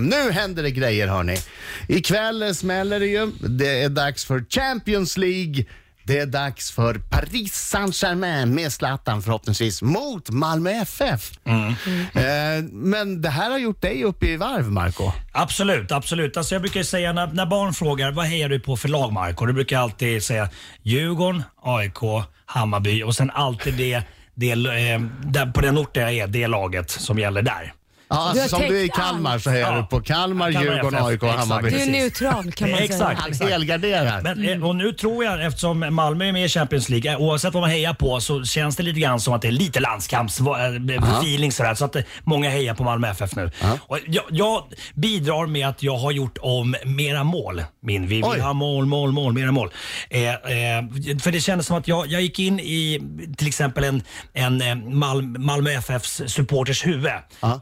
Nu händer det grejer hörni. Ikväll smäller det ju. Det är dags för Champions League. Det är dags för Paris Saint-Germain med Zlatan förhoppningsvis mot Malmö FF. Eh, men det här har gjort dig upp i varv Marco. Absolut, absolut. Alltså jag brukar ju säga när, när barn frågar vad hejar du på för lag Marco? Då brukar jag alltid säga Djurgården, AIK, Hammarby och sen alltid det, det eh, där på den orten jag är, det laget som gäller där. Ja, Du alltså, som du är i Kalmar så hejar Ja. du på Kalmar, Kalmar Djurgården, FF. AIK och Exakt. Hammarby. Du är neutral kan man Exakt. säga. Han helgarderar. Men, eh, och nu tror jag, eftersom Malmö är med i Champions League, eh, oavsett vad man hejar på så känns det lite grann som att det är lite landskamps-feeling sådär. Så att eh, många hejar på Malmö FF nu. Och jag, jag bidrar med att jag har gjort om mera mål. Min, vi Oj. vill ha mål, mål, mål, mera mål. Eh, eh, för det kändes som att jag, jag gick in i till exempel en, en eh, Mal, Malmö FFs supporters huvud.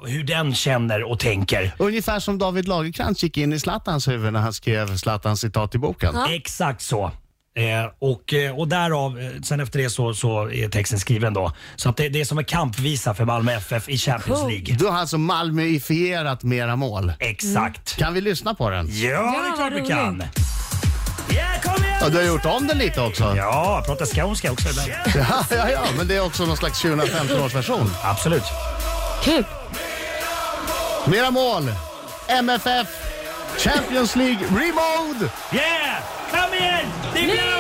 Hur den känner och tänker. Ungefär som David Lagercrantz gick in i Zlatans huvud när han skrev Zlatans citat i boken. Exakt så. Eh, och, eh, och därav, eh, sen efter det så, så är texten skriven då. Så att det, det är som en kampvisa för Malmö FF i Champions Cool. League. Du har alltså Malmöifierat mera mål. Exakt. Kan vi lyssna på den? Ja, det är klart vi kan. Ja, kom igen! Ja, du har gjort om den lite också. Ja, prata skånska också ibland. Ja, ja, ja, men det är också någon slags 2015 års version. Absolut. Kul. Mera mål. MFF. Champions League Remode. Yeah! Kom igen! Det är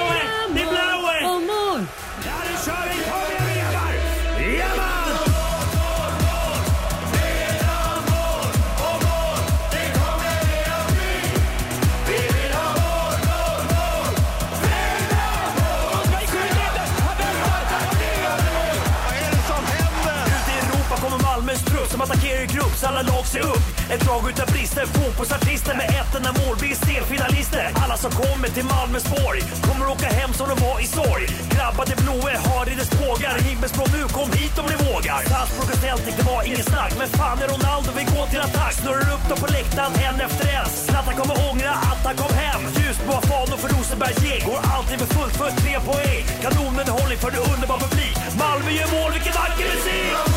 trupp i grupp så alla lag ser upp. Ett drag utan brister, fotbollsartister med ett enda mål. blir är. Alla som kommer till Malmösborg kommer åka hem som de var i sorg. Grabbar till blåe har i dess pågar. Himmelsblå nu, kom hit om ni vågar. Salzburg och Celtic, det var inget snack. Men fan är Ronaldo, vi går till attack. Snurrar upp dem på läktaren en efter en. Zlatan kommer ångra att han kom hem. Ljusblåa fanor för Rosenbergs gäng. Går alltid för fullt för tre poäng. Kanonunderhållning för det underbar publik. Malmö gör mål, vilken vacker musik!